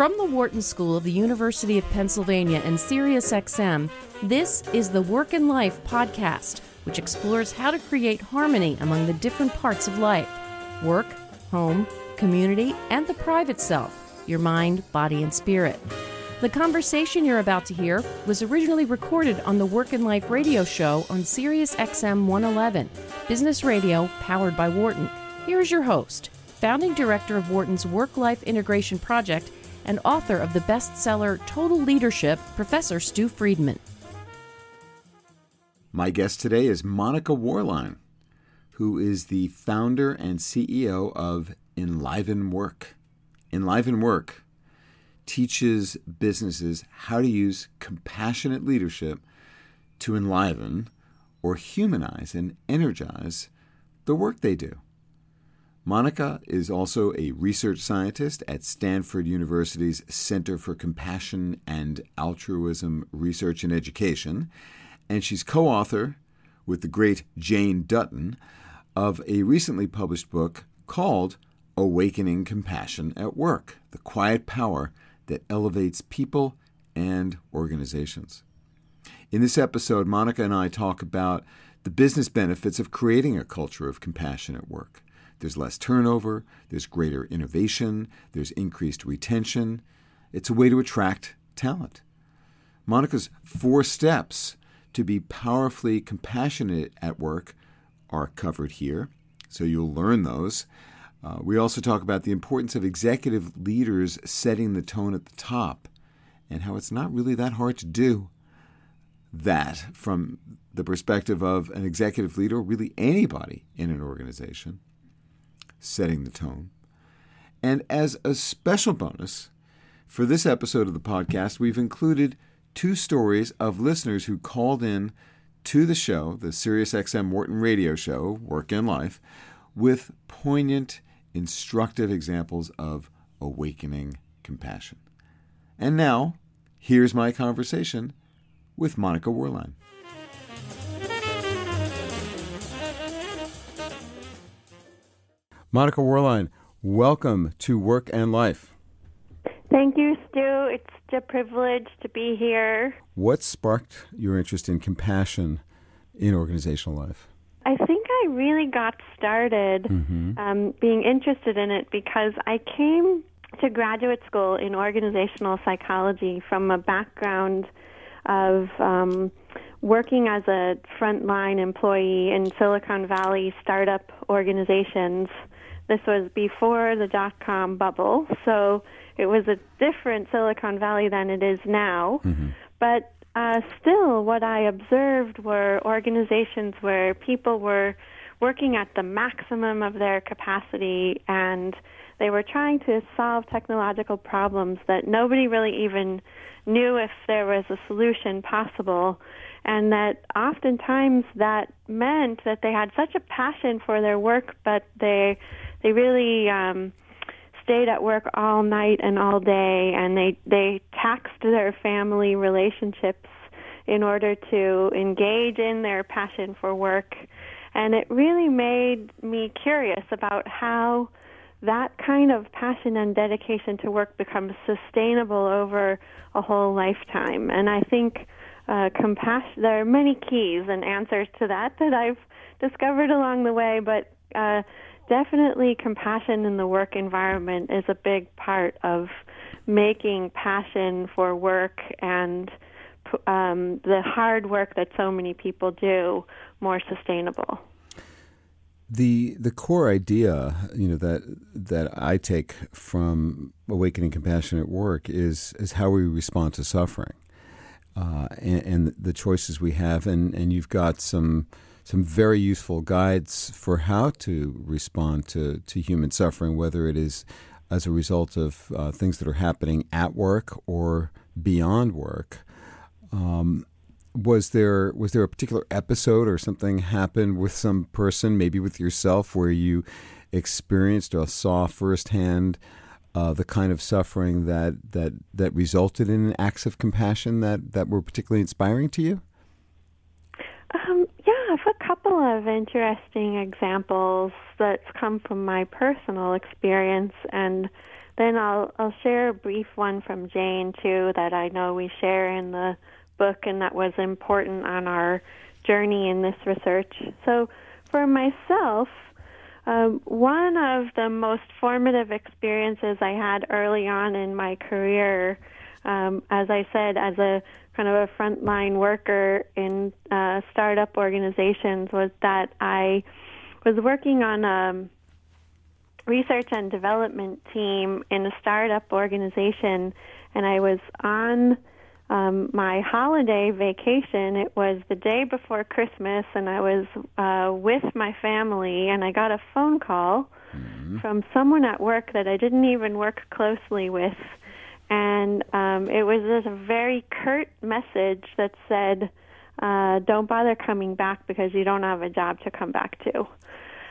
From the Wharton School of the University of Pennsylvania and SiriusXM, this is the Work and Life podcast, which explores how to create harmony among the different parts of life work, home, community, and the private self, your mind, body, and spirit. The conversation you're about to hear was originally recorded on the Work and Life radio show on SiriusXM 111, business radio powered by Wharton. Here's your host, founding director of Wharton's Work Life Integration Project and author of the bestseller Total Leadership, Professor Stu Friedman. My guest today is Monica Worline, who is the founder and CEO of Enliven Work. Enliven Work teaches businesses how to use compassionate leadership to enliven or humanize and energize the work they do. Monica is also a research scientist at Stanford University's Center for Compassion and Altruism Research and Education, and she's co author with the great Jane Dutton of a recently published book called Awakening Compassion at Work The Quiet Power that elevates people and organizations. In this episode, Monica and I talk about the business benefits of creating a culture of compassion at work. There's less turnover, there's greater innovation, there's increased retention. It's a way to attract talent. Monica's four steps to be powerfully compassionate at work are covered here, so you'll learn those. Uh, we also talk about the importance of executive leaders setting the tone at the top and how it's not really that hard to do that from the perspective of an executive leader, really anybody in an organization, setting the tone. And as a special bonus, for this episode of the podcast, we've included two stories of listeners who called in to the show, the SiriusXM Wharton radio show, Work and Life, with poignant instructive examples of awakening compassion. And now, here's my conversation with Monica Worline. Monica Worline, welcome to Work and Life. Thank you, Stu. It's a privilege to be here. What sparked your interest in compassion in organizational life? I think I really got started mm-hmm. um, being interested in it because I came to graduate school in organizational psychology from a background of um, working as a frontline employee in Silicon Valley startup organizations. This was before the dot com bubble, so it was a different Silicon Valley than it is now. Mm-hmm. But uh, still, what I observed were organizations where people were working at the maximum of their capacity and they were trying to solve technological problems that nobody really even knew if there was a solution possible and that oftentimes that meant that they had such a passion for their work but they they really um stayed at work all night and all day and they they taxed their family relationships in order to engage in their passion for work. And it really made me curious about how that kind of passion and dedication to work becomes sustainable over a whole lifetime. And i think uh, compassion there are many keys and answers to that that i've discovered along the way but uh, definitely compassion in the work environment is a big part of making passion for work and um, the hard work that so many people do more sustainable. The the core idea, you know, that that I take from awakening compassion at work is is how we respond to suffering, uh, and, and the choices we have, and and you've got some some very useful guides for how to respond to, to human suffering, whether it is as a result of uh, things that are happening at work or beyond work. Um, was there was there a particular episode or something happened with some person, maybe with yourself, where you experienced or saw firsthand uh, the kind of suffering that, that that resulted in acts of compassion that, that were particularly inspiring to you? Have a couple of interesting examples that's come from my personal experience and then I'll I'll share a brief one from Jane too that I know we share in the book and that was important on our journey in this research. So for myself, um, one of the most formative experiences I had early on in my career, um, as I said, as a kind of a frontline worker in uh, startup organizations, was that I was working on a research and development team in a startup organization, and I was on um, my holiday vacation. It was the day before Christmas, and I was uh, with my family, and I got a phone call mm-hmm. from someone at work that I didn't even work closely with. And um, it was just a very curt message that said, uh, Don't bother coming back because you don't have a job to come back to.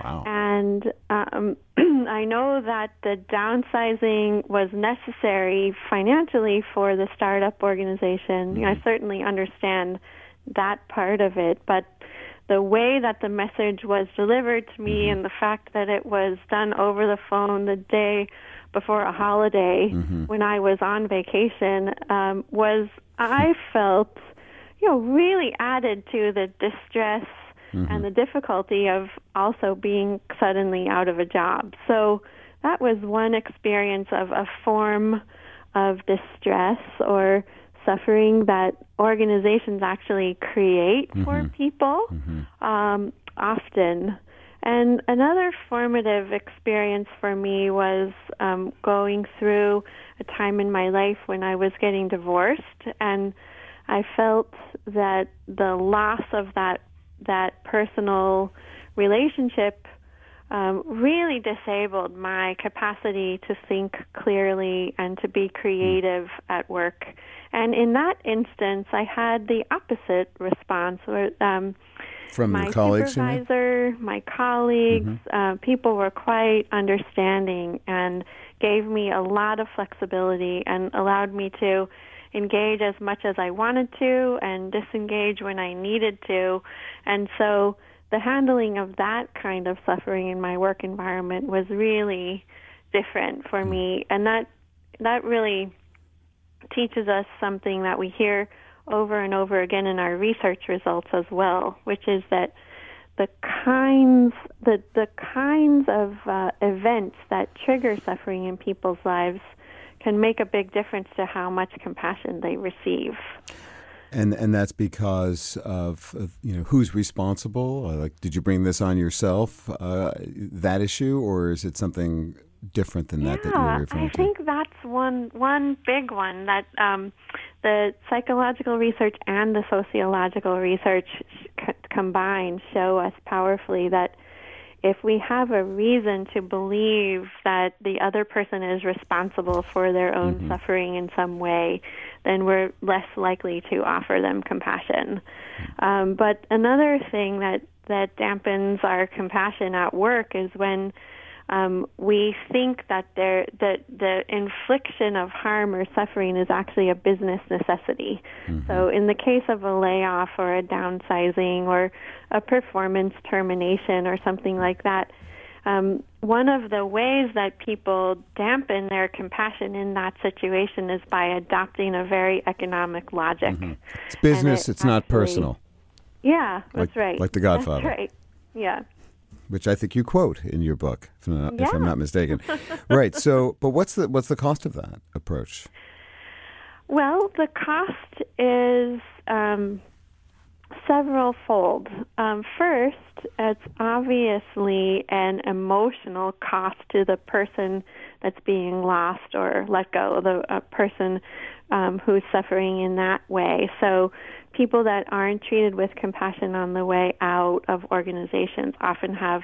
Wow. And um, I know that the downsizing was necessary financially for the startup organization. Mm-hmm. I certainly understand that part of it, but the way that the message was delivered to me mm-hmm. and the fact that it was done over the phone the day before a holiday mm-hmm. when I was on vacation um, was, I felt, you know, really added to the distress mm-hmm. and the difficulty of also being suddenly out of a job. So that was one experience of a form of distress or suffering that organizations actually create mm-hmm. for people mm-hmm. um, often. And another formative experience for me was um, going through a time in my life when I was getting divorced, and I felt that the loss of that that personal relationship um, really disabled my capacity to think clearly and to be creative at work. And in that instance, I had the opposite response. Where, um, From my your colleagues, supervisor, my colleagues, mm-hmm. uh, people were quite understanding and gave me a lot of flexibility and allowed me to engage as much as I wanted to and disengage when I needed to. And so the handling of that kind of suffering in my work environment was really different for me and that that really teaches us something that we hear over and over again in our research results as well, which is that the kinds the the kinds of uh, events that trigger suffering in people's lives can make a big difference to how much compassion they receive. And and that's because of, of you know who's responsible. Uh, like, did you bring this on yourself? Uh, that issue, or is it something different than that yeah, that you're referring I to? I think that's one one big one that um, the psychological research and the sociological research c- combined show us powerfully that if we have a reason to believe that the other person is responsible for their own mm-hmm. suffering in some way, then we're less likely to offer them compassion. Um, but another thing that that dampens our compassion at work is when um, we think that there that the infliction of harm or suffering is actually a business necessity. Mm-hmm. So, in the case of a layoff or a downsizing or a performance termination or something like that, um, one of the ways that people dampen their compassion in that situation is by adopting a very economic logic. Mm-hmm. It's business; it it's actually, not personal. Yeah, that's like, right. Like the Godfather. That's right. Yeah which I think you quote in your book, if I'm not, yeah. if I'm not mistaken. right. So, but what's the what's the cost of that approach? Well, the cost is um, several fold. Um, first, it's obviously an emotional cost to the person that's being lost or let go, the person um, who's suffering in that way. So people that aren't treated with compassion on the way out of organizations often have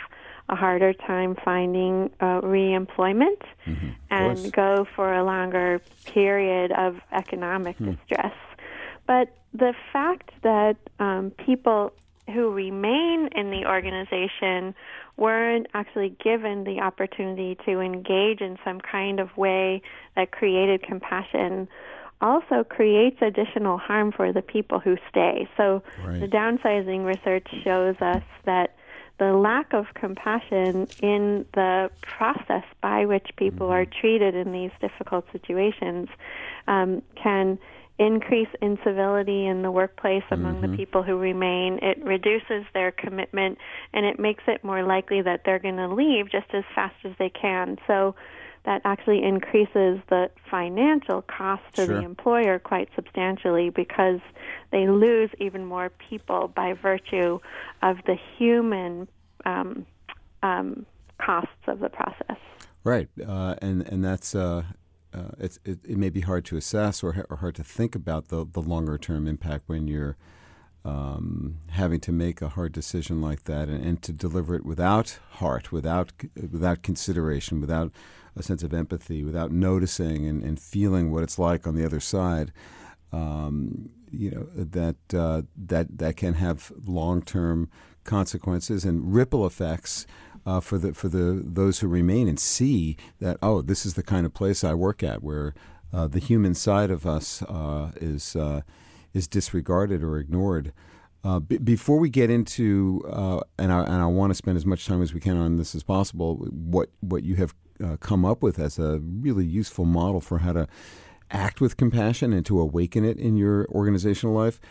a harder time finding uh, reemployment mm-hmm. and go for a longer period of economic hmm. distress. But the fact that um, people who remain in the organization weren't actually given the opportunity to engage in some kind of way that created compassion also creates additional harm for the people who stay. So right. the downsizing research shows us that the lack of compassion in the process by which people are treated in these difficult situations um, can increase incivility in the workplace among mm-hmm. the people who remain. It reduces their commitment and it makes it more likely that they're going to leave just as fast as they can. So that actually increases the financial cost to sure. the employer quite substantially because they lose even more people by virtue of the human um, um, costs of the process. Right, uh, and and that's uh, uh, it, it, may be hard to assess or, or hard to think about the the longer term impact when you're um, having to make a hard decision like that and, and, to deliver it without heart, without without consideration, without a sense of empathy, without noticing and, and feeling what it's like on the other side. Um, you know that uh, that that can have long term consequences and ripple effects uh, for the for the those who remain and see that oh this is the kind of place I work at where uh, the human side of us uh, is uh, is disregarded or ignored. Uh, b- before we get into uh, and I and I want to spend as much time as we can on this as possible, what what you have come up with as a really useful model for how to act with compassion and to awaken it in your organizational life.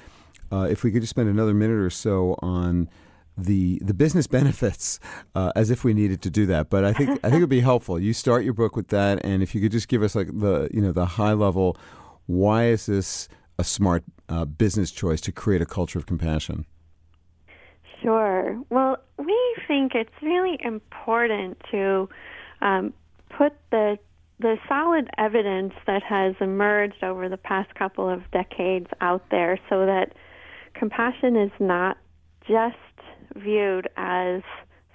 if we could just spend another minute or so on the the business benefits uh, as if we needed to do that. But I think I think it'd be helpful. You start your book with that, and if you could just give us like the you know the high level, why is this a smart uh, business choice to create a culture of compassion? Sure. Well, we think it's really important to um, put the the solid evidence that has emerged over the past couple of decades out there, so that compassion is not just viewed as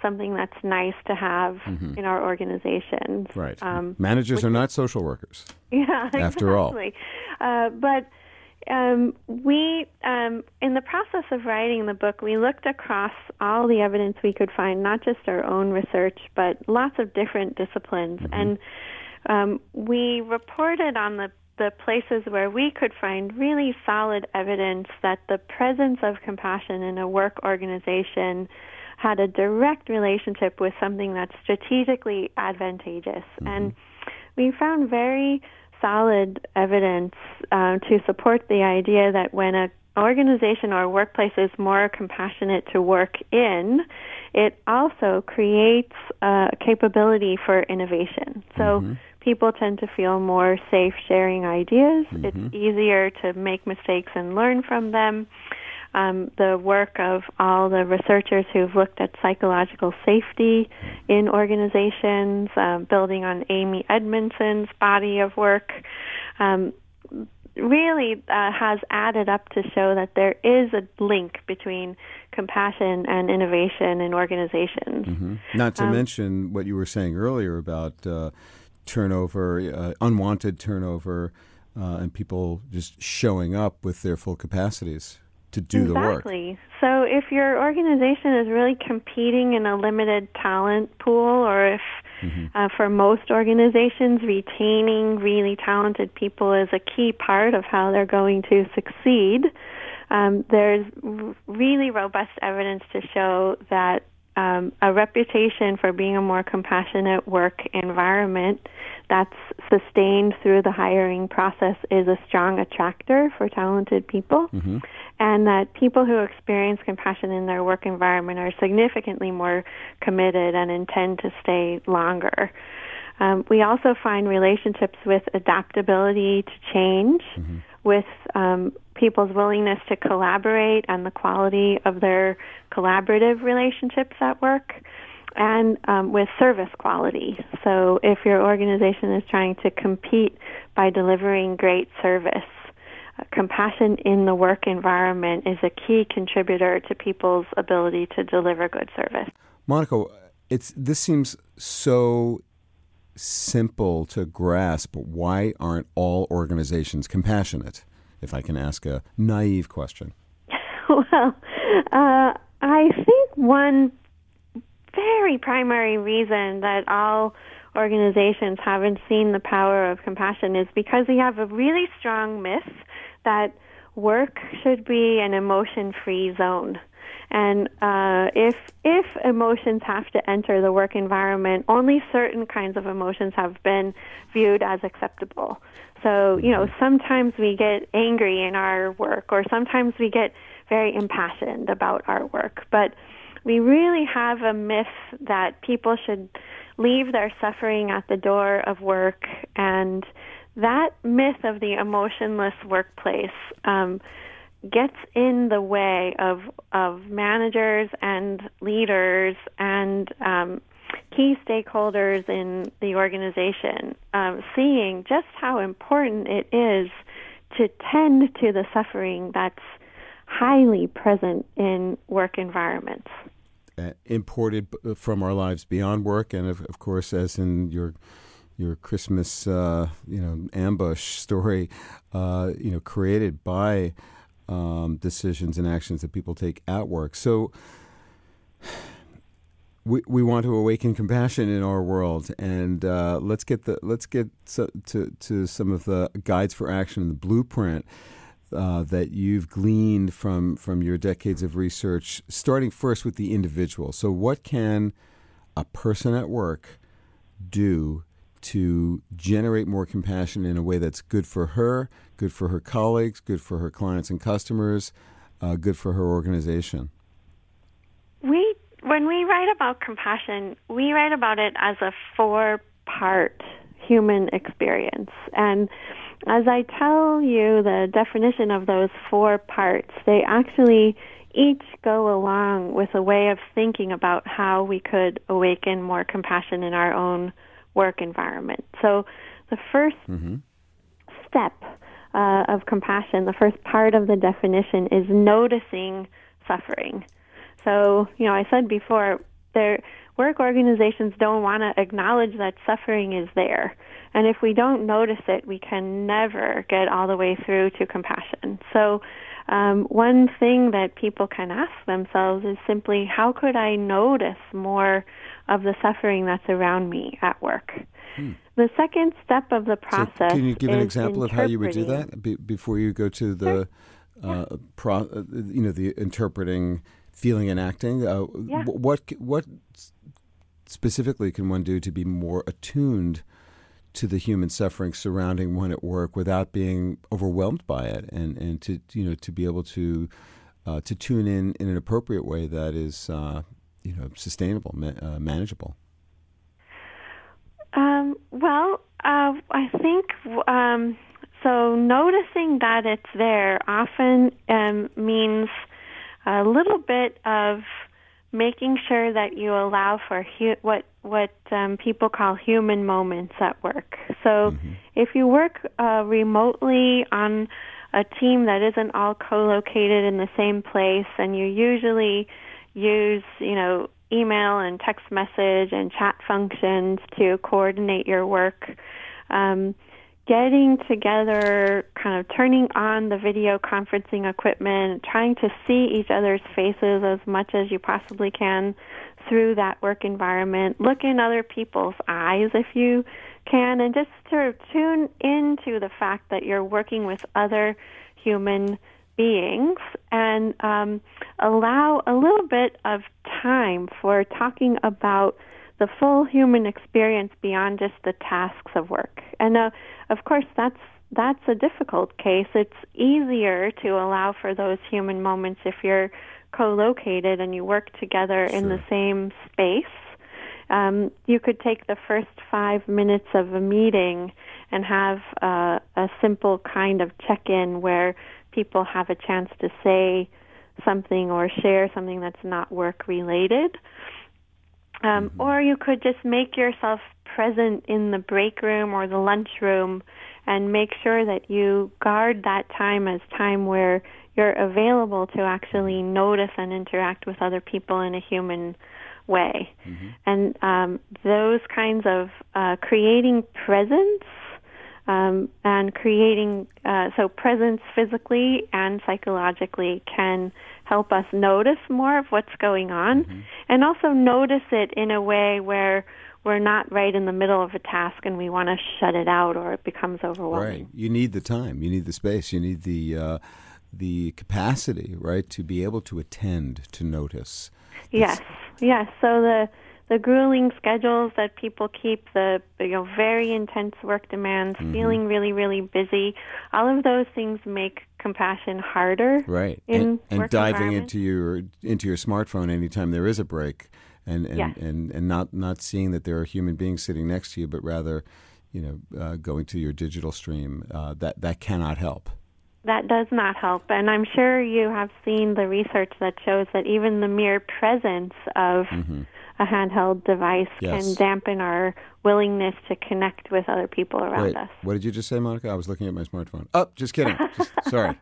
something that's nice to have mm-hmm. in our organizations. Right. Um, Managers are not social workers. Yeah, after exactly. all. Uh, but um, we, um, in the process of writing the book, we looked across all the evidence we could find, not just our own research, but lots of different disciplines. Mm-hmm. And um, we reported on the the places where we could find really solid evidence that the presence of compassion in a work organization had a direct relationship with something that's strategically advantageous. Mm-hmm. And we found very solid evidence uh, to support the idea that when a organization or workplace is more compassionate to work in, it also creates a capability for innovation. So mm-hmm people tend to feel more safe sharing ideas. Mm-hmm. It's easier to make mistakes and learn from them. Um, the work of all the researchers who've looked at psychological safety in organizations, um, building on Amy Edmondson's body of work, um, really uh, has added up to show that there is a link between compassion and innovation in organizations. Mm-hmm. Not to um, mention what you were saying earlier about. Uh, turnover, uh, unwanted turnover, uh, and people just showing up with their full capacities to do exactly. the work. Exactly. So if your organization is really competing in a limited talent pool, or if mm-hmm. uh, for most organizations retaining really talented people is a key part of how they're going to succeed, um, there's really robust evidence to show that um, a reputation for being a more compassionate work environment that's sustained through the hiring process is a strong attractor for talented people, mm-hmm. and that people who experience compassion in their work environment are significantly more committed and intend to stay longer. Um, we also find relationships with adaptability to change, mm-hmm. with um, people's willingness to collaborate and the quality of their collaborative relationships at work and um, with service quality. So if your organization is trying to compete by delivering great service, uh, compassion in the work environment is a key contributor to people's ability to deliver good service. Monica, it's this seems so simple to grasp. Why aren't all organizations compassionate? if I can ask a naive question? well, uh, I think one very primary reason that all organizations haven't seen the power of compassion is because we have a really strong myth that work should be an emotion free zone. And uh, if if emotions have to enter the work environment, only certain kinds of emotions have been viewed as acceptable. So you know, sometimes we get angry in our work, or sometimes we get very impassioned about our work, but we really have a myth that people should leave their suffering at the door of work and that myth of the emotionless workplace um, gets in the way of of managers and leaders and um, key stakeholders in the organization um, seeing just how important it is to tend to the suffering that's highly present in work environments. Uh, imported from our lives beyond work, and of, of course, as in your your Christmas, uh, you know, ambush story, uh, you know, created by um, decisions and actions that people take at work. So we, we want to awaken compassion in our world, and uh, let's get the let's get so, to to some of the guides for action, the blueprint. Uh, that you've gleaned from from your decades of research, starting first with the individual. So, what can a person at work do to generate more compassion in a way that's good for her, good for her colleagues, good for her clients and customers, uh, good for her organization? We, when we write about compassion, we write about it as a four part human experience. And as I tell you the definition of those four parts, they actually each go along with a way of thinking about how we could awaken more compassion in our own work environment. So the 1st mm-hmm. step uh, of compassion, the first part of the definition is noticing suffering. So, you know, I said before, their work organizations don't want to acknowledge that suffering is there. And if we don't notice it, we can never get all the way through to compassion. So, um, one thing that people can ask themselves is simply, how could I notice more of the suffering that's around me at work? Hmm. The second step of the process. So can you give an example of how you would do that be, before you go to the, sure. uh, pro, uh, you know, the interpreting, feeling, and acting? Uh, yeah. What what specifically can one do to be more attuned? to the human suffering surrounding one at work without being overwhelmed by it, and, and to you know to be able to uh, to tune in in an appropriate way that is uh, you know sustainable, ma- uh, manageable. Um, well, uh, I think um, so. Noticing that it's there often um, means a little bit of making sure that you allow for hu- what what um, people call human moments at work. So, mm-hmm. if you work uh, remotely on a team that isn't all co-located in the same place, and you usually use, you know, email and text message and chat functions to coordinate your work. Um, getting together, kind of turning on the video conferencing equipment, trying to see each other's faces as much as you possibly can through that work environment. Look in other people's eyes if you can, and just sort of tune into the fact that you're working with other human beings and um, allow a little bit of time for talking about the full human experience beyond just the tasks of work. And uh, of course, that's that's a difficult case. It's easier to allow for those human moments if you're co-located and you work together sure. in the same space. Um, you could take the first five minutes of a meeting and have uh, a simple kind of check-in where people have a chance to say something or share something that's not work related. Um, mm-hmm. Or you could just make yourself present in the break room or the lunch room and make sure that you guard that time as time where you're available to actually notice and interact with other people in a human way. Mm-hmm. And um, those kinds of uh, creating presence um, and creating uh, so presence physically and psychologically can help us notice more of what's going on mm-hmm. and also notice it in a way where we're not right in the middle of a task and we want to shut it out or it becomes overwhelming. Right. You need the time, you need the space, you need the uh, the capacity, right, to be able to attend, to notice. Yes, yes. So the the grueling schedules that people keep, the you know very intense work demands, mm-hmm. feeling really really busy, all of those things make compassion harder. Right, and, and diving into your into your smartphone anytime there is a break, and and, yes. and and not not seeing that there are human beings sitting next to you, but rather, you know, uh, going to your digital stream. Uh, that that cannot help. That does not help, and I'm sure you have seen the research that shows that even the mere presence of mm-hmm a handheld device yes. can dampen our willingness to connect with other people around Wait, us. What did you just say, Monica? I was looking at my smartphone. Oh, just kidding. Just, sorry.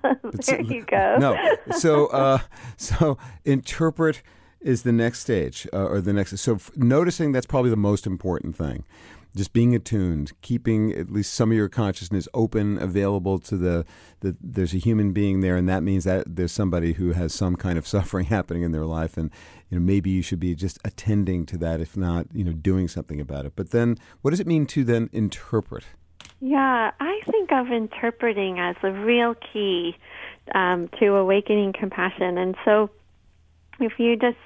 there you go. No. So, uh, so interpret is the next stage, uh, or the next. So, f- noticing that's probably the most important thing just being attuned, keeping at least some of your consciousness open, available to the, the there's a human being there, and that means that there's somebody who has some kind of suffering happening in their life, and you know maybe you should be just attending to that, if not you know doing something about it. But then, what does it mean to then interpret? Yeah, I think of interpreting as a real key um, to awakening compassion, and so if you just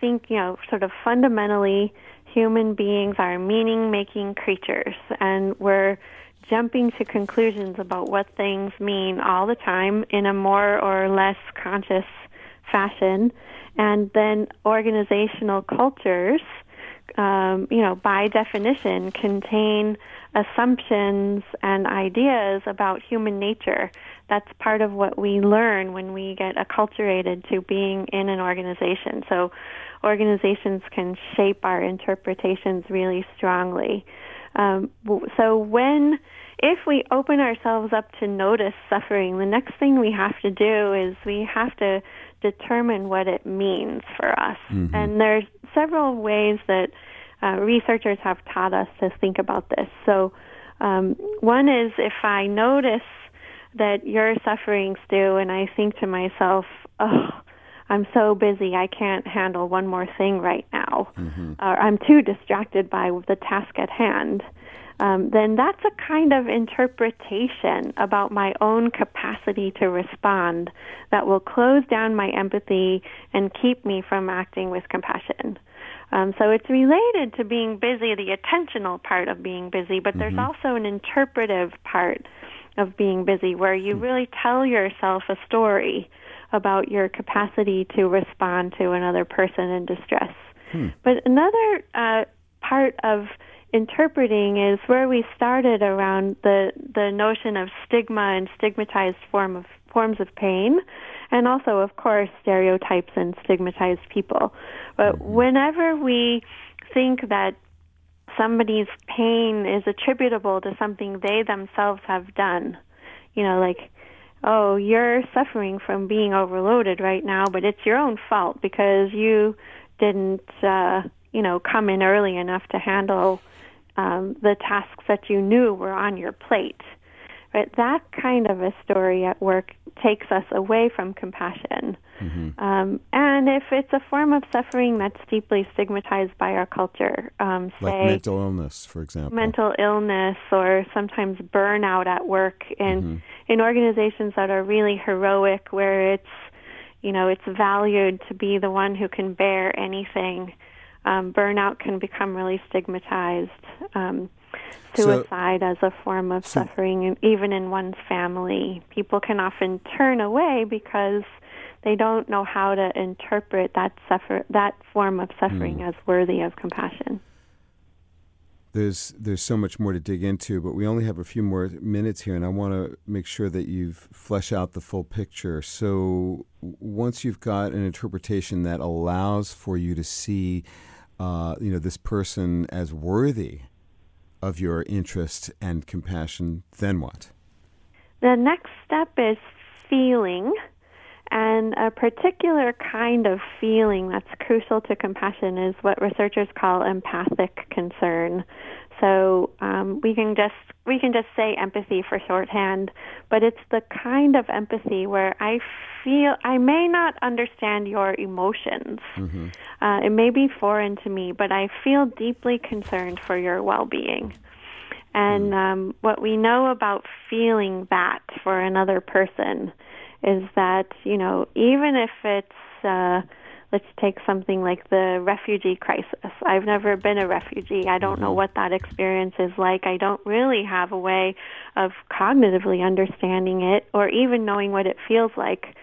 think, you know, sort of fundamentally human beings are meaning making creatures and we're jumping to conclusions about what things mean all the time in a more or less conscious fashion. And then organizational cultures, um, you know, by definition, contain assumptions and ideas about human nature. That's part of what we learn when we get acculturated to being in an organization. So organizations can shape our interpretations really strongly. Um, so when if we open ourselves up to notice suffering, the next thing we have to do is we have to determine what it means for us. Mm-hmm. And there's several ways that uh, researchers have taught us to think about this. So um, one is if I notice that you're suffering, Stu, and I think to myself, oh, I'm so busy, I can't handle one more thing right now, mm-hmm. or I'm too distracted by the task at hand, um, then that's a kind of interpretation about my own capacity to respond that will close down my empathy and keep me from acting with compassion. Um, so it's related to being busy, the attentional part of being busy, but mm-hmm. there's also an interpretive part of being busy where you mm. really tell yourself a story about your capacity to respond to another person in distress. Hmm. But another uh, part of interpreting is where we started around the the notion of stigma and stigmatized form of forms of pain and also of course stereotypes and stigmatized people but mm-hmm. whenever we think that somebody's pain is attributable to something they themselves have done you know like oh, you're suffering from being overloaded right now, but it's your own fault because you didn't, uh, you know, come in early enough to handle um, the tasks that you knew were on your plate. Right? That kind of a story at work takes us away from compassion. Mm-hmm. Um, and if it's a form of suffering that's deeply stigmatized by our culture, um, say like mental illness, for example, mental illness, or sometimes burnout at work in mm-hmm. in organizations that are really heroic, where it's you know it's valued to be the one who can bear anything. Um, burnout can become really stigmatized. Um, suicide so, as a form of so, suffering, even in one's family. People can often turn away because they don't know how to interpret that suffer that form of suffering mm. as worthy of compassion. There's there's so much more to dig into, but we only have a few more minutes here, and I want to make sure that you flesh out the full picture. So once you've got an interpretation that allows for you to see, uh, you know, this person as worthy of your interest and compassion, then what? The next step is feeling. And a particular kind of feeling that's crucial to compassion is what researchers call empathic concern. So um, we can just we can just say empathy for shorthand, but it's the kind of empathy where I feel I may not understand your emotions. Mm-hmm. Uh, it may be foreign to me, but I feel deeply concerned for your well-being. And mm. um, what we know about feeling that for another person is that you know even if it's uh, let's take something like the refugee crisis. I've never been a refugee. I don't know mm-hmm. what that experience is like. I don't really have a way of cognitively understanding it or even knowing what it feels like.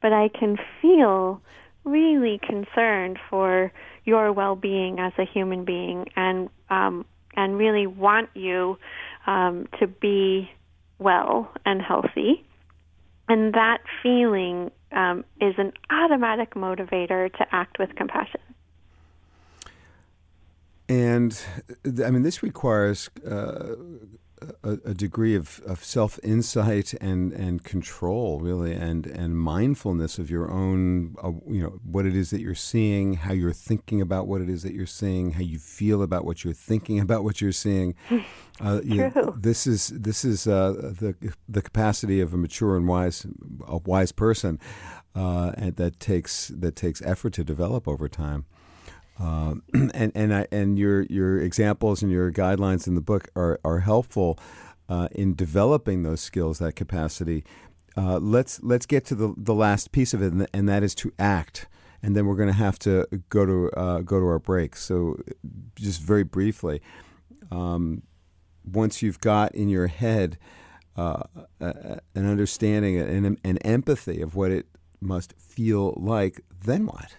But I can feel really concerned for your well-being as a human being and um, and really want you um, to be well and healthy. And that feeling um, is an automatic motivator to act with compassion. And I mean, this requires uh, a, a, degree of, of self insight and, and control, really, and, and mindfulness of your own, uh, you know, what it is that you're seeing, how you're thinking about what it is that you're seeing, how you feel about what you're thinking about what you're seeing. Uh, you know, this is this is uh, the the capacity of a mature and wise a wise person, uh, and that takes that takes effort to develop over time. Uh, and and I, and your your examples and your guidelines in the book are are helpful uh, in developing those skills, that capacity. Uh, let's let's get to the the last piece of it, and, and that is to act. And then we're going to have to go to uh, go to our break. So, just very briefly, um, once you've got in your head uh, an understanding and an empathy of what it must feel like, then what?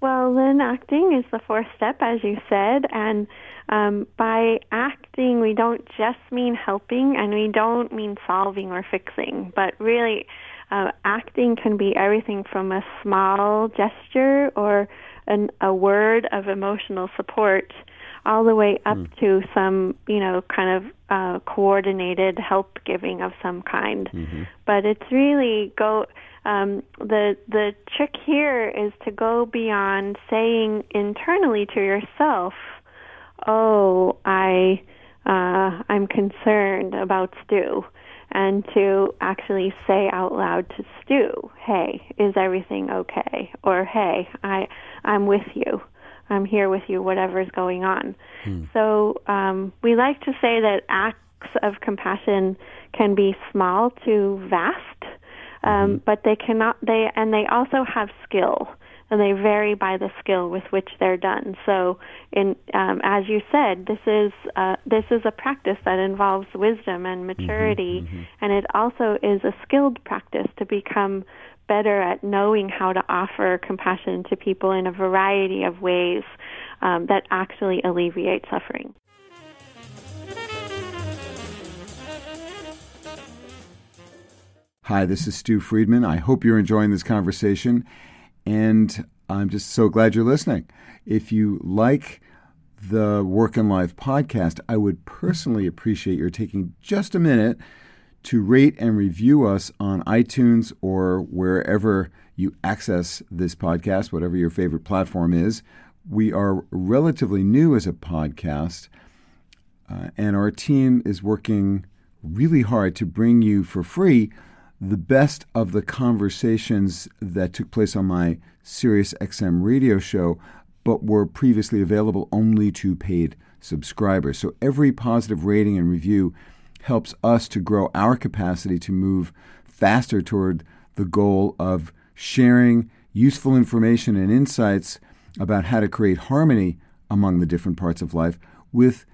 Well, then acting is the fourth step, as you said. And um, by acting, we don't just mean helping and we don't mean solving or fixing, but really, uh, acting can be everything from a small gesture or an, a word of emotional support all the way up mm. to some, you know, kind of uh, coordinated help giving of some kind. Mm-hmm. But it's really go um, the the trick here is to go beyond saying internally to yourself, "Oh, I uh, I'm concerned about Stu," and to actually say out loud to Stu, "Hey, is everything okay?" or "Hey, I I'm with you." I'm here with you, whatever's going on. Hmm. So um, we like to say that acts of compassion can be small to vast um, mm-hmm. but they cannot they and they also have skill and they vary by the skill with which they're done. So, in um, as you said, this is uh, this is a practice that involves wisdom and mm-hmm, maturity, mm-hmm, mm-hmm. and it also is a skilled practice to become better at knowing how to offer compassion to people in a variety of ways um, that actually alleviate suffering. Hi, this is Stu Friedman. I hope you're enjoying this conversation, and I'm just so glad you're listening. If you like the Work and Life podcast, I would personally appreciate your taking just a minute to rate and review us on iTunes or wherever you access this podcast, whatever your favorite platform is. We are relatively new as a podcast, uh, and our team is working really hard to bring you for free the best of the conversations that took place on my Sirius XM radio show, but were previously available only to paid subscribers. So every positive rating and review helps us to grow our capacity to move faster toward the goal of sharing useful information and insights about how to create harmony among the different parts of life with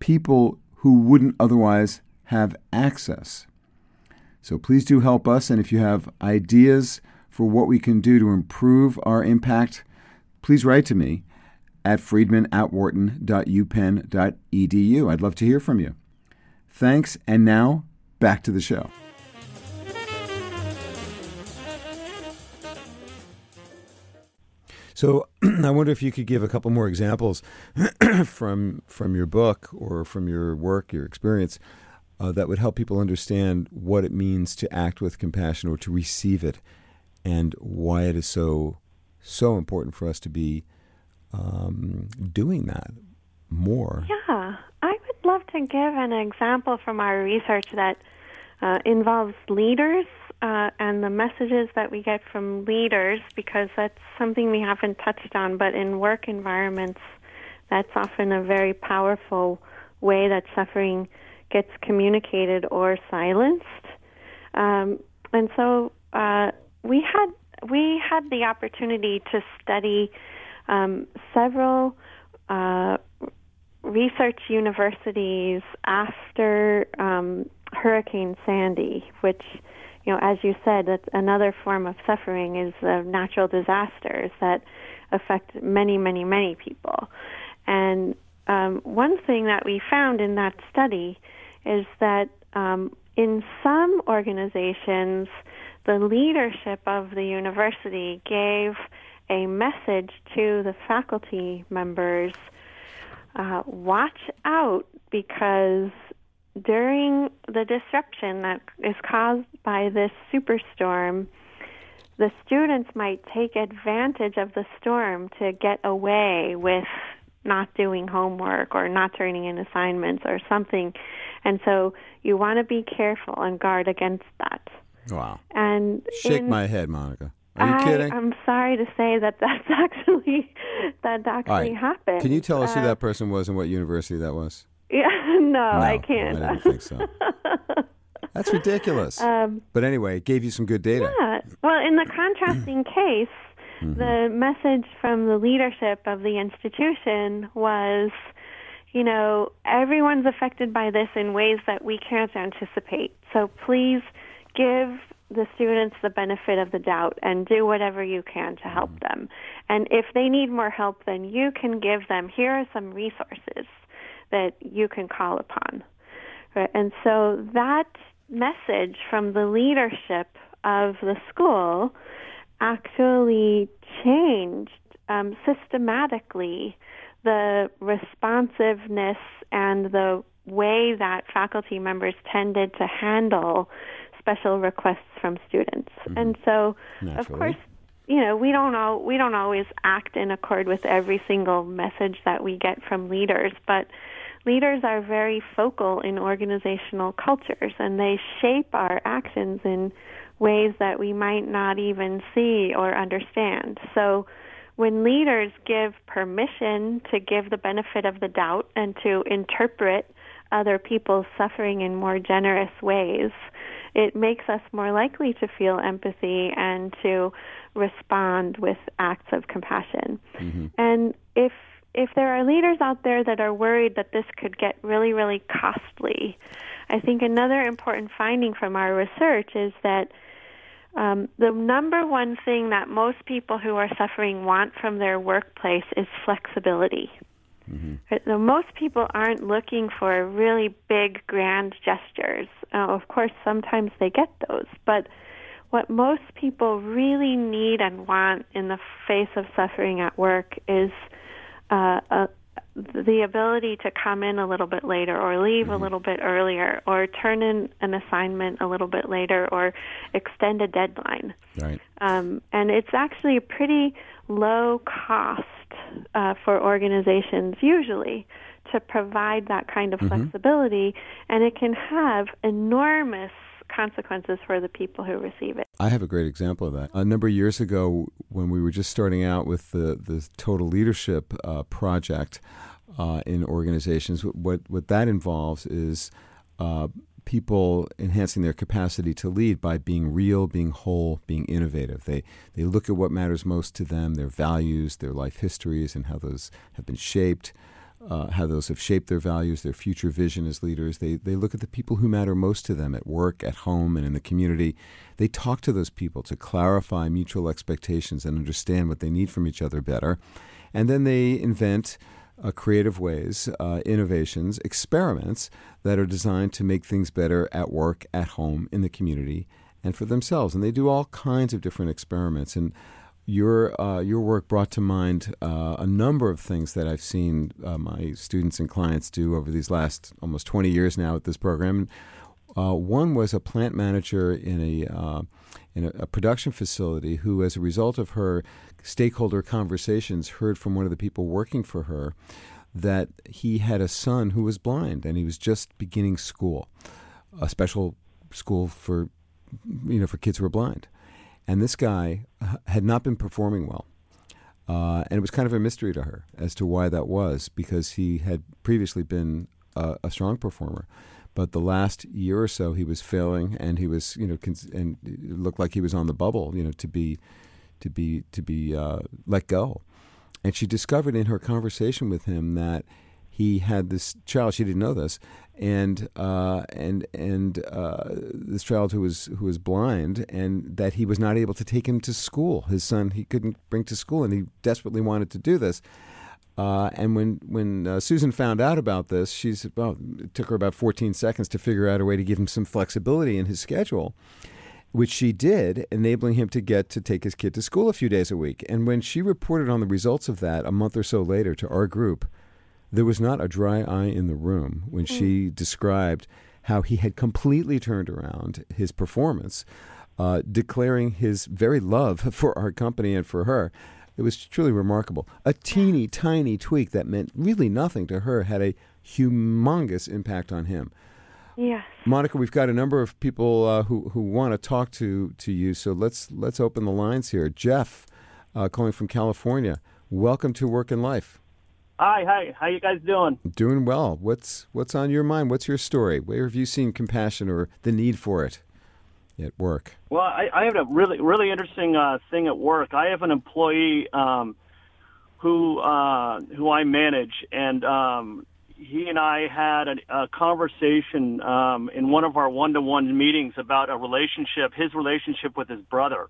people who wouldn't otherwise have access. So please do help us. And if you have ideas for what we can do to improve our impact, please write to me at friedman at wharton.upenn.edu. I'd love to hear from you. Thanks. And now back to the show. So I wonder if you could give a couple more examples from from your book or from your work, your experience uh, that would help people understand what it means to act with compassion or to receive it, and why it is so so important for us to be um, doing that more. Yeah, I would love to give an example from our research that uh, involves leaders uh, and the messages that we get from leaders, because that's something we haven't touched on. But in work environments, that's often a very powerful way that suffering gets communicated or silenced. Um, and so uh, we had we had the opportunity to study um, several uh, research universities after um, Hurricane Sandy, which, you know, as you said, that's another form of suffering is natural disasters that affect many, many, many people. And um, one thing that we found in that study is that um, in some organizations, the leadership of the university gave a message to the faculty members uh, watch out because during the disruption that is caused by this superstorm, the students might take advantage of the storm to get away with not doing homework or not turning in assignments or something. And so you want to be careful and guard against that. Wow. And Shake in- my head, Monica. Are you I, kidding? I'm sorry to say that that's actually that actually All right. happened. Can you tell us who Uh, that person was and what university that was? Yeah, no, I can't. I didn't think so. That's ridiculous. um, but anyway, it gave you some good data. yeah. Well, in the contrasting case, Mm-hmm. the message from the leadership of the institution was, you know, everyone's affected by this in ways that we can't anticipate. So please give the students the benefit of the doubt and do whatever you can to help Mm-hmm. them. And if they need more help, then you can give them, here are some resources that you can call upon. Right? And so that message from the leadership of the school actually changed um, systematically the responsiveness and the way that faculty members tended to handle special requests from students. And so, of course, you know, we don't all, we don't always act in accord with every single message that we get from leaders, but leaders are very focal in organizational cultures and they shape our actions in ways that we might not even see or understand. So when leaders give permission to give the benefit of the doubt and to interpret other people's suffering in more generous ways, it makes us more likely to feel empathy and to respond with acts of compassion. Mm-hmm. And if if there are leaders out there that are worried that this could get really, really costly, I think another important finding from our research is that um, the number one thing that most people who are suffering want from their workplace is flexibility. Right? So most people aren't looking for really big, grand gestures. Uh, of course, sometimes they get those, but what most people really need and want in the face of suffering at work is uh, uh, the ability to come in a little bit later or leave a little bit earlier or turn in an assignment a little bit later or extend a deadline. Right. Um, and it's actually a pretty low cost uh, for organizations usually to provide that kind of flexibility, and it can have enormous consequences for the people who receive it. I have a great example of that. A number of years ago, when we were just starting out with the, the Total Leadership uh, Project uh, in organizations, what, what that involves is uh, people enhancing their capacity to lead by being real, being whole, being innovative. They, they look at what matters most to them, their values, their life histories, and how those have been shaped uh, how those have shaped their values, their future vision as leaders. They, they look at the people who matter most to them at work, at home, and in the community. They talk to those people to clarify mutual expectations and understand what they need from each other better. And then they invent uh, creative ways, uh, innovations, experiments that are designed to make things better at work, at home, in the community, and for themselves. And they do all kinds of different experiments. And your uh, your work brought to mind uh, a number of things that I've seen uh, my students and clients do over these last almost 20 years now at this program. Uh, one was a plant manager in a uh, in a, a production facility who, as a result of her stakeholder conversations, heard from one of the people working for her that he had a son who was blind and he was just beginning school, a special school for you know for kids who are blind. And this guy had not been performing well. Uh, and it was kind of a mystery to her as to why that was, because he had previously been a, a strong performer. but the last year or so he was failing, and he was you know cons- and it looked like he was on the bubble, you know, to be to be to be uh, let go. And she discovered in her conversation with him that he had this child. She didn't know this, and uh, and and uh, this child who was who was blind, and that he was not able to take him to school. His son he couldn't bring to school, and he desperately wanted to do this. Uh, and when when uh, Susan found out about this, she's well, it took her about 14 seconds to figure out a way to give him some flexibility in his schedule, which she did, enabling him to get to take his kid to school a few days a week. And when she reported on the results of that a month or so later to our group, there was not a dry eye in the room when mm. she described how he had completely turned around his performance, uh, declaring his very love for our company and for her. It was truly remarkable. A teeny tiny tweak that meant really nothing to her had a humongous impact on him. Yes. Monica, we've got a number of people uh, who who want to talk to to you, so let's let's open the lines here. Jeff, uh, calling from California. Welcome to Work and Life. Hi, hi. How you guys doing? Doing well. What's what's on your mind? What's your story? Where have you seen compassion or the need for it at work? Well, I, I have a really really interesting uh, thing at work. I have an employee um, who uh, who I manage, and um, he and I had a, a conversation um, in one of our one to one meetings about a relationship, his relationship with his brother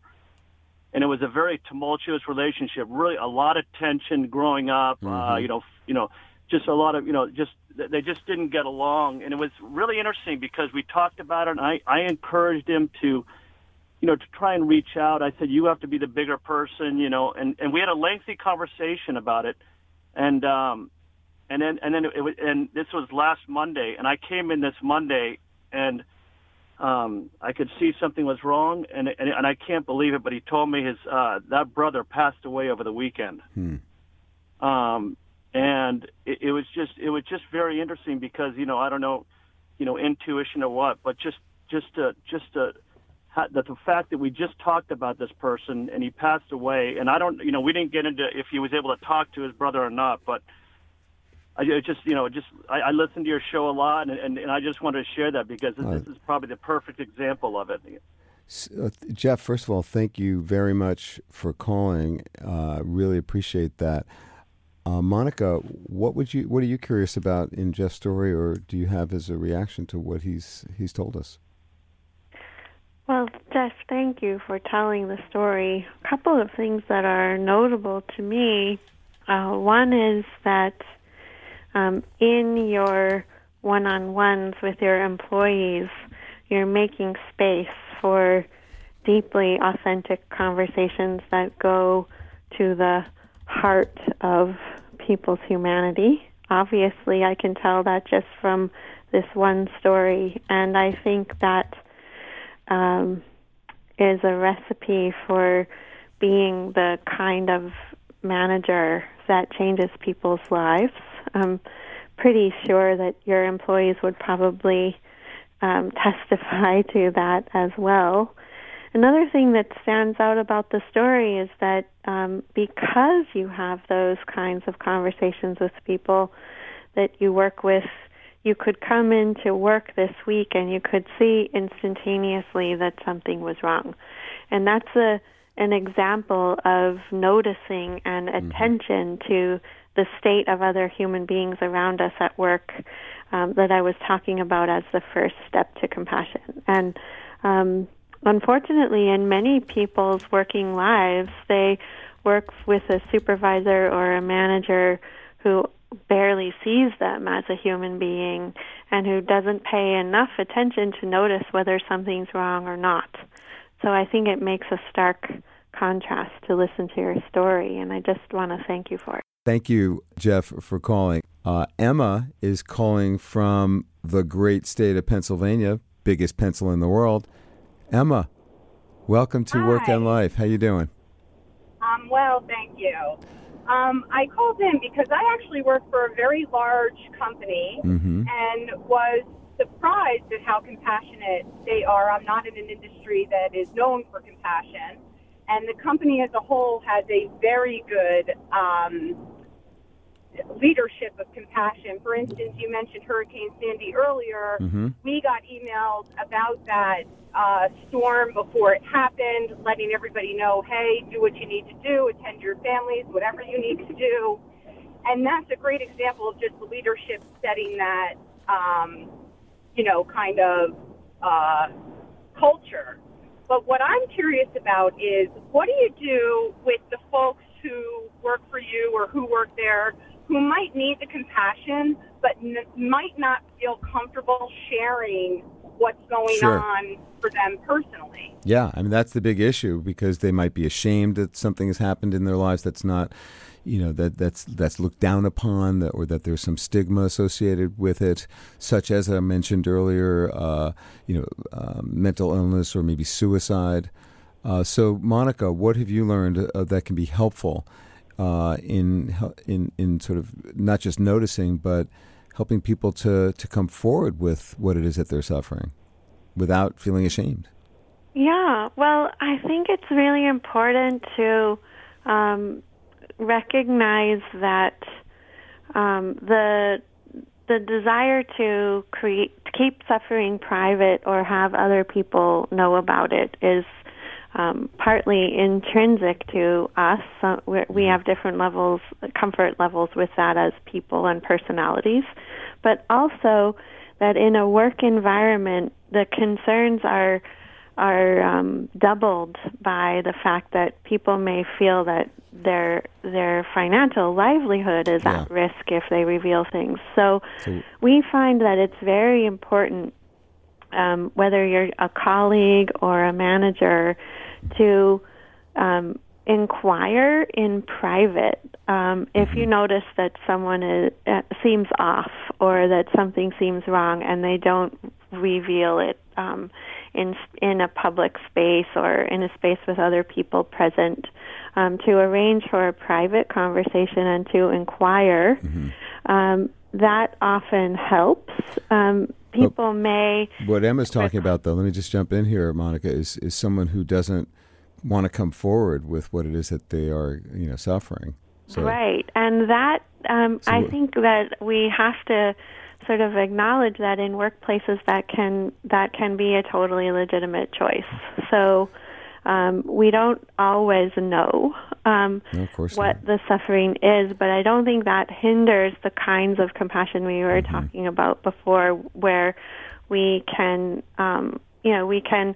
and it was a very tumultuous relationship. Really, a lot of tension growing up. Uh, mm-hmm. Uh, you know, you know, just a lot of you know, just they just didn't get along, and it was really interesting because we talked about it. and I I encouraged him to. You know, to try and reach out, I said you have to be the bigger person. You know, and and we had a lengthy conversation about it, and um, and then and then it, it and this was last Monday, and I came in this Monday, and um, I could see something was wrong, and, and and I can't believe it. But he told me his uh, that brother passed away over the weekend. Hmm. Um, and it, it was just it was just very interesting because you know I don't know, you know intuition or what, but just just to, just to, that the fact that we just talked about this person and he passed away, and I don't you know we didn't get into if he was able to talk to his brother or not, but I just, you know, just I, I listen to your show a lot, and, and, and I just wanted to share that because this, this is probably the perfect example of it. Uh, Jeff, first of all, thank you very much for calling. Uh, really appreciate that. Uh, Monica, what would you what are you curious about in Jeff's story, or do you have as a reaction to what he's he's told us? Well, Jeff, thank you for telling the story. A couple of things that are notable to me. Uh, one is that um, in your one on ones with your employees, you're making space for deeply authentic conversations that go to the heart of people's humanity. Obviously, I can tell that just from this one story, and I think that um, is a recipe for being the kind of manager that changes people's lives. I'm pretty sure that your employees would probably um, testify to that as well. Another thing that stands out about the story is that um, because you have those kinds of conversations with people that you work with, you could come into work this week and you could see instantaneously that something was wrong. And that's a an example of noticing and mm-hmm. attention to the state of other human beings around us at work um, that I was talking about as the first step to compassion. And um, unfortunately, in many people's working lives, they work with a supervisor or a manager who barely sees them as a human being and who doesn't pay enough attention to notice whether something's wrong or not. So I think it makes a stark contrast to listen to your story, and I just want to thank you for it. Thank you, Jeff, for calling. Uh, Emma is calling from the great state of Pennsylvania, biggest pencil in the world. Emma, welcome to Hi. Work and Life. How you doing? Um, well, thank you. Um, I called in because I actually work for a very large company mm-hmm. and was surprised at how compassionate they are. I'm not in an industry that is known for compassion, and the company as a whole has a very good um, leadership of compassion. For instance, you mentioned Hurricane Sandy earlier. Mm-hmm. We got emails about that uh, storm before it happened, letting everybody know, hey, do what you need to do, attend your families, whatever you need to do. And that's a great example of just the leadership setting that, um, you know, kind of uh, culture. But what I'm curious about is what do you do with the folks who work for you or who work there who might need the compassion but n- might not feel comfortable sharing what's going Sure. on for them personally? Yeah, I mean that's the big issue because they might be ashamed that something has happened in their lives that's not, you know, that that's that's looked down upon, that, or that there's some stigma associated with it, such as I mentioned earlier, uh, you know, uh, mental illness or maybe suicide. Uh, so, Monica, what have you learned uh, that can be helpful uh, in in in sort of not just noticing, but helping people to to come forward with what it is that they're suffering, without feeling ashamed? Yeah, well, I think it's really important to um, recognize that um, the the desire to create to keep suffering private or have other people know about it is um, partly intrinsic to us. Uh, we we have different levels, comfort levels with that as people and personalities, but also that in a work environment, the concerns are are um, doubled by the fact that people may feel that their their financial livelihood is Yeah. at risk if they reveal things. So, So- we find that it's very important, um, whether you're a colleague or a manager, to um, inquire in private um, if you notice that someone is, uh, seems off or that something seems wrong and they don't reveal it um, in in a public space or in a space with other people present. Um, to arrange for a private conversation and to inquire, um, that often helps. Um, people may What Emma's talking about, though, let me just jump in here, Monica, is is someone who doesn't want to come forward with what it is that they are, you know, suffering. So, Right, and that um, So I think that we have to sort of acknowledge that in workplaces that can that can be a totally legitimate choice. So um, we don't always know um, No, what the suffering is, but I don't think that hinders the kinds of compassion we were Mm-hmm. talking about before, where we can, um, you know, we can.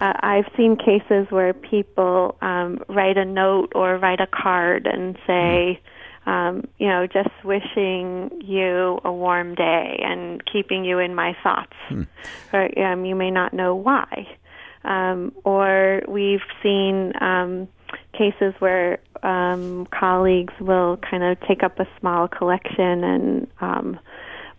Uh, I've seen cases where people um, write a note or write a card and say, um, you know, just wishing you a warm day and keeping you in my thoughts. Or um, you may not know why. Um, or we've seen um, cases where um, colleagues will kind of take up a small collection and um,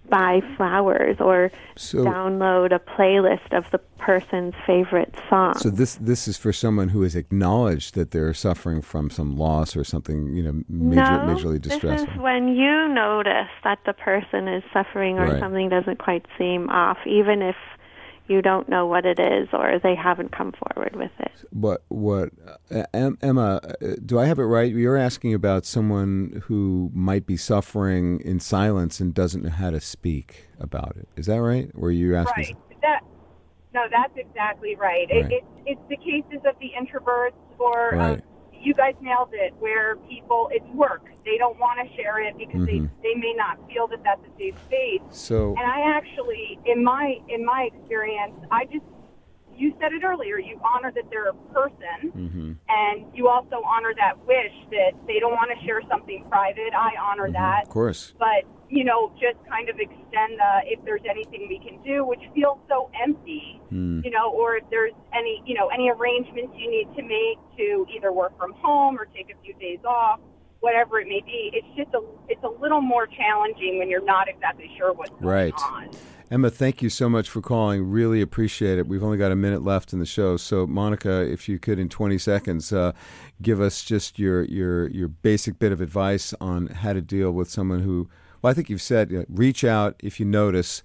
buy flowers or So- download a playlist of the person's favorite song. So this this is for someone who has acknowledged that they're suffering from some loss or something, you know, major, no, majorly this is when you notice that the person is suffering or Right. something doesn't quite seem off, even if you don't know what it is or they haven't come forward with it. What what uh, Emma? uh, Do I have it right? You're asking about someone who might be suffering in silence and doesn't know how to speak about it. Is that right? Or you asking? Right. That no, that's exactly right. Right. It, it's it's the cases of the introverts, or Right. um, you guys nailed it, where people it's work. They don't want to share it because Mhm. they they may not feel that that's a safe space. So And I actually, in my in my experience, I just you said it earlier. You honor that they're a person, mhm. and you also honor that wish that they don't want to share something private. I honor that of course. but you know, just kind of extend the if there's anything we can do, which feels so empty, Mm. you know, or if there's any, you know, any arrangements you need to make to either work from home or take a few days off, whatever it may be. It's just a, it's a little more challenging when you're not exactly sure what's going Right. on. Emma, thank you so much for calling. Really appreciate it. We've only got a minute left in the show, so Monica, if you could, in 20 seconds, uh, give us just your your your basic bit of advice on how to deal with someone who. Well, I think you've said you know, reach out if you notice,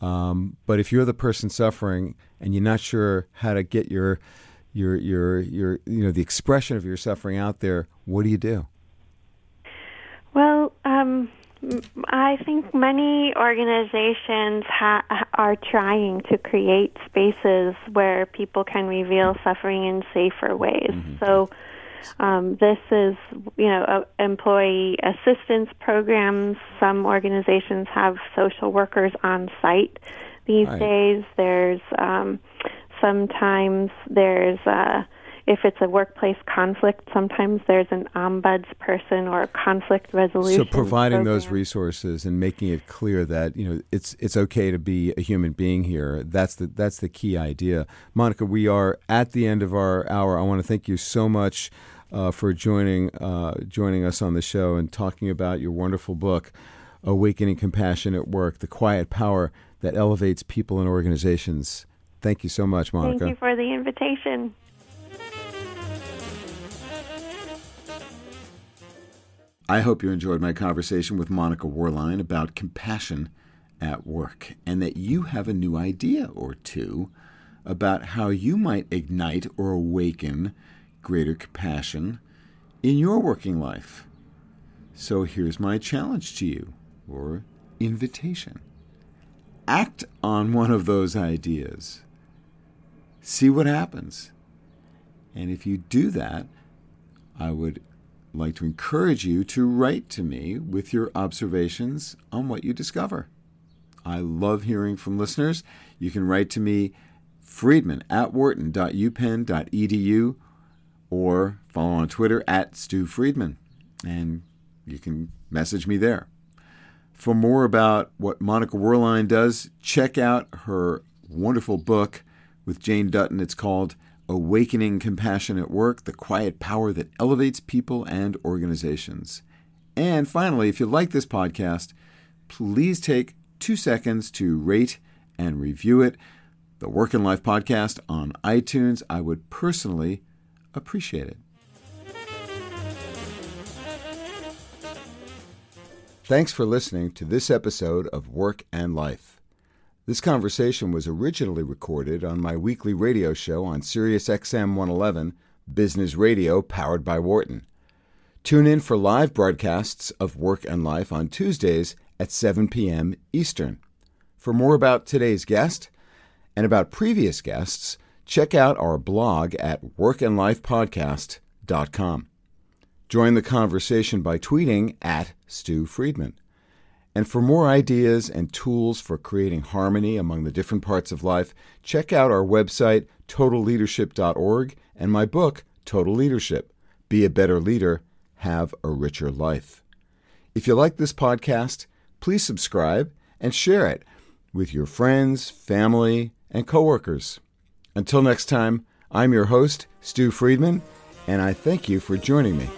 um, but if you're the person suffering and you're not sure how to get your your your your you know the expression of your suffering out there, what do you do? Well, um, I think many organizations ha- are trying to create spaces where people can reveal suffering in safer ways. Mm-hmm. So, um, this is, you know, uh, employee assistance programs. Some organizations have social workers on site these right. days. There's um, sometimes there's uh, if it's a workplace conflict, sometimes there's an ombuds person or a conflict resolution. So providing program. those resources and making it clear that you know it's it's okay to be a human being here. That's the that's the key idea. Monica, we are at the end of our hour. I want to thank you so much uh, for joining uh, joining us on the show and talking about your wonderful book, Awakening Compassion at Work: The Quiet Power That Elevates People and Organizations. Thank you so much, Monica. Thank you for the invitation. I hope you enjoyed my conversation with Monica Worline about compassion at work and that you have a new idea or two about how you might ignite or awaken greater compassion in your working life. So here's my challenge to you, or invitation. Act on one of those ideas. See what happens. And if you do that, I would like to encourage you to write to me with your observations on what you discover. I love hearing from listeners. You can write to me, Friedman at wharton.upenn.edu, or follow on Twitter at Stew Friedman, and you can message me there. For more about what Monica Worline does, check out her wonderful book with Jane Dutton. It's called Awakening Compassion at Work, the quiet power that elevates people and organizations. And finally, if you like this podcast, please take two seconds to rate and review it. The Work and Life Podcast on iTunes. I would personally appreciate it. Thanks for listening to this episode of Work and Life. This conversation was originally recorded on my weekly radio show on Sirius XM 111, Business Radio powered by Wharton. Tune in for live broadcasts of Work and Life on Tuesdays at 7 p.m. Eastern. For more about today's guest and about previous guests, check out our blog at workandlifepodcast.com. Join the conversation by tweeting at Stew Friedman. And for more ideas and tools for creating harmony among the different parts of life, check out our website, totalleadership.org, and my book, Total Leadership Be a Better Leader, Have a Richer Life. If you like this podcast, please subscribe and share it with your friends, family, and coworkers. Until next time, I'm your host, Stew Friedman, and I thank you for joining me.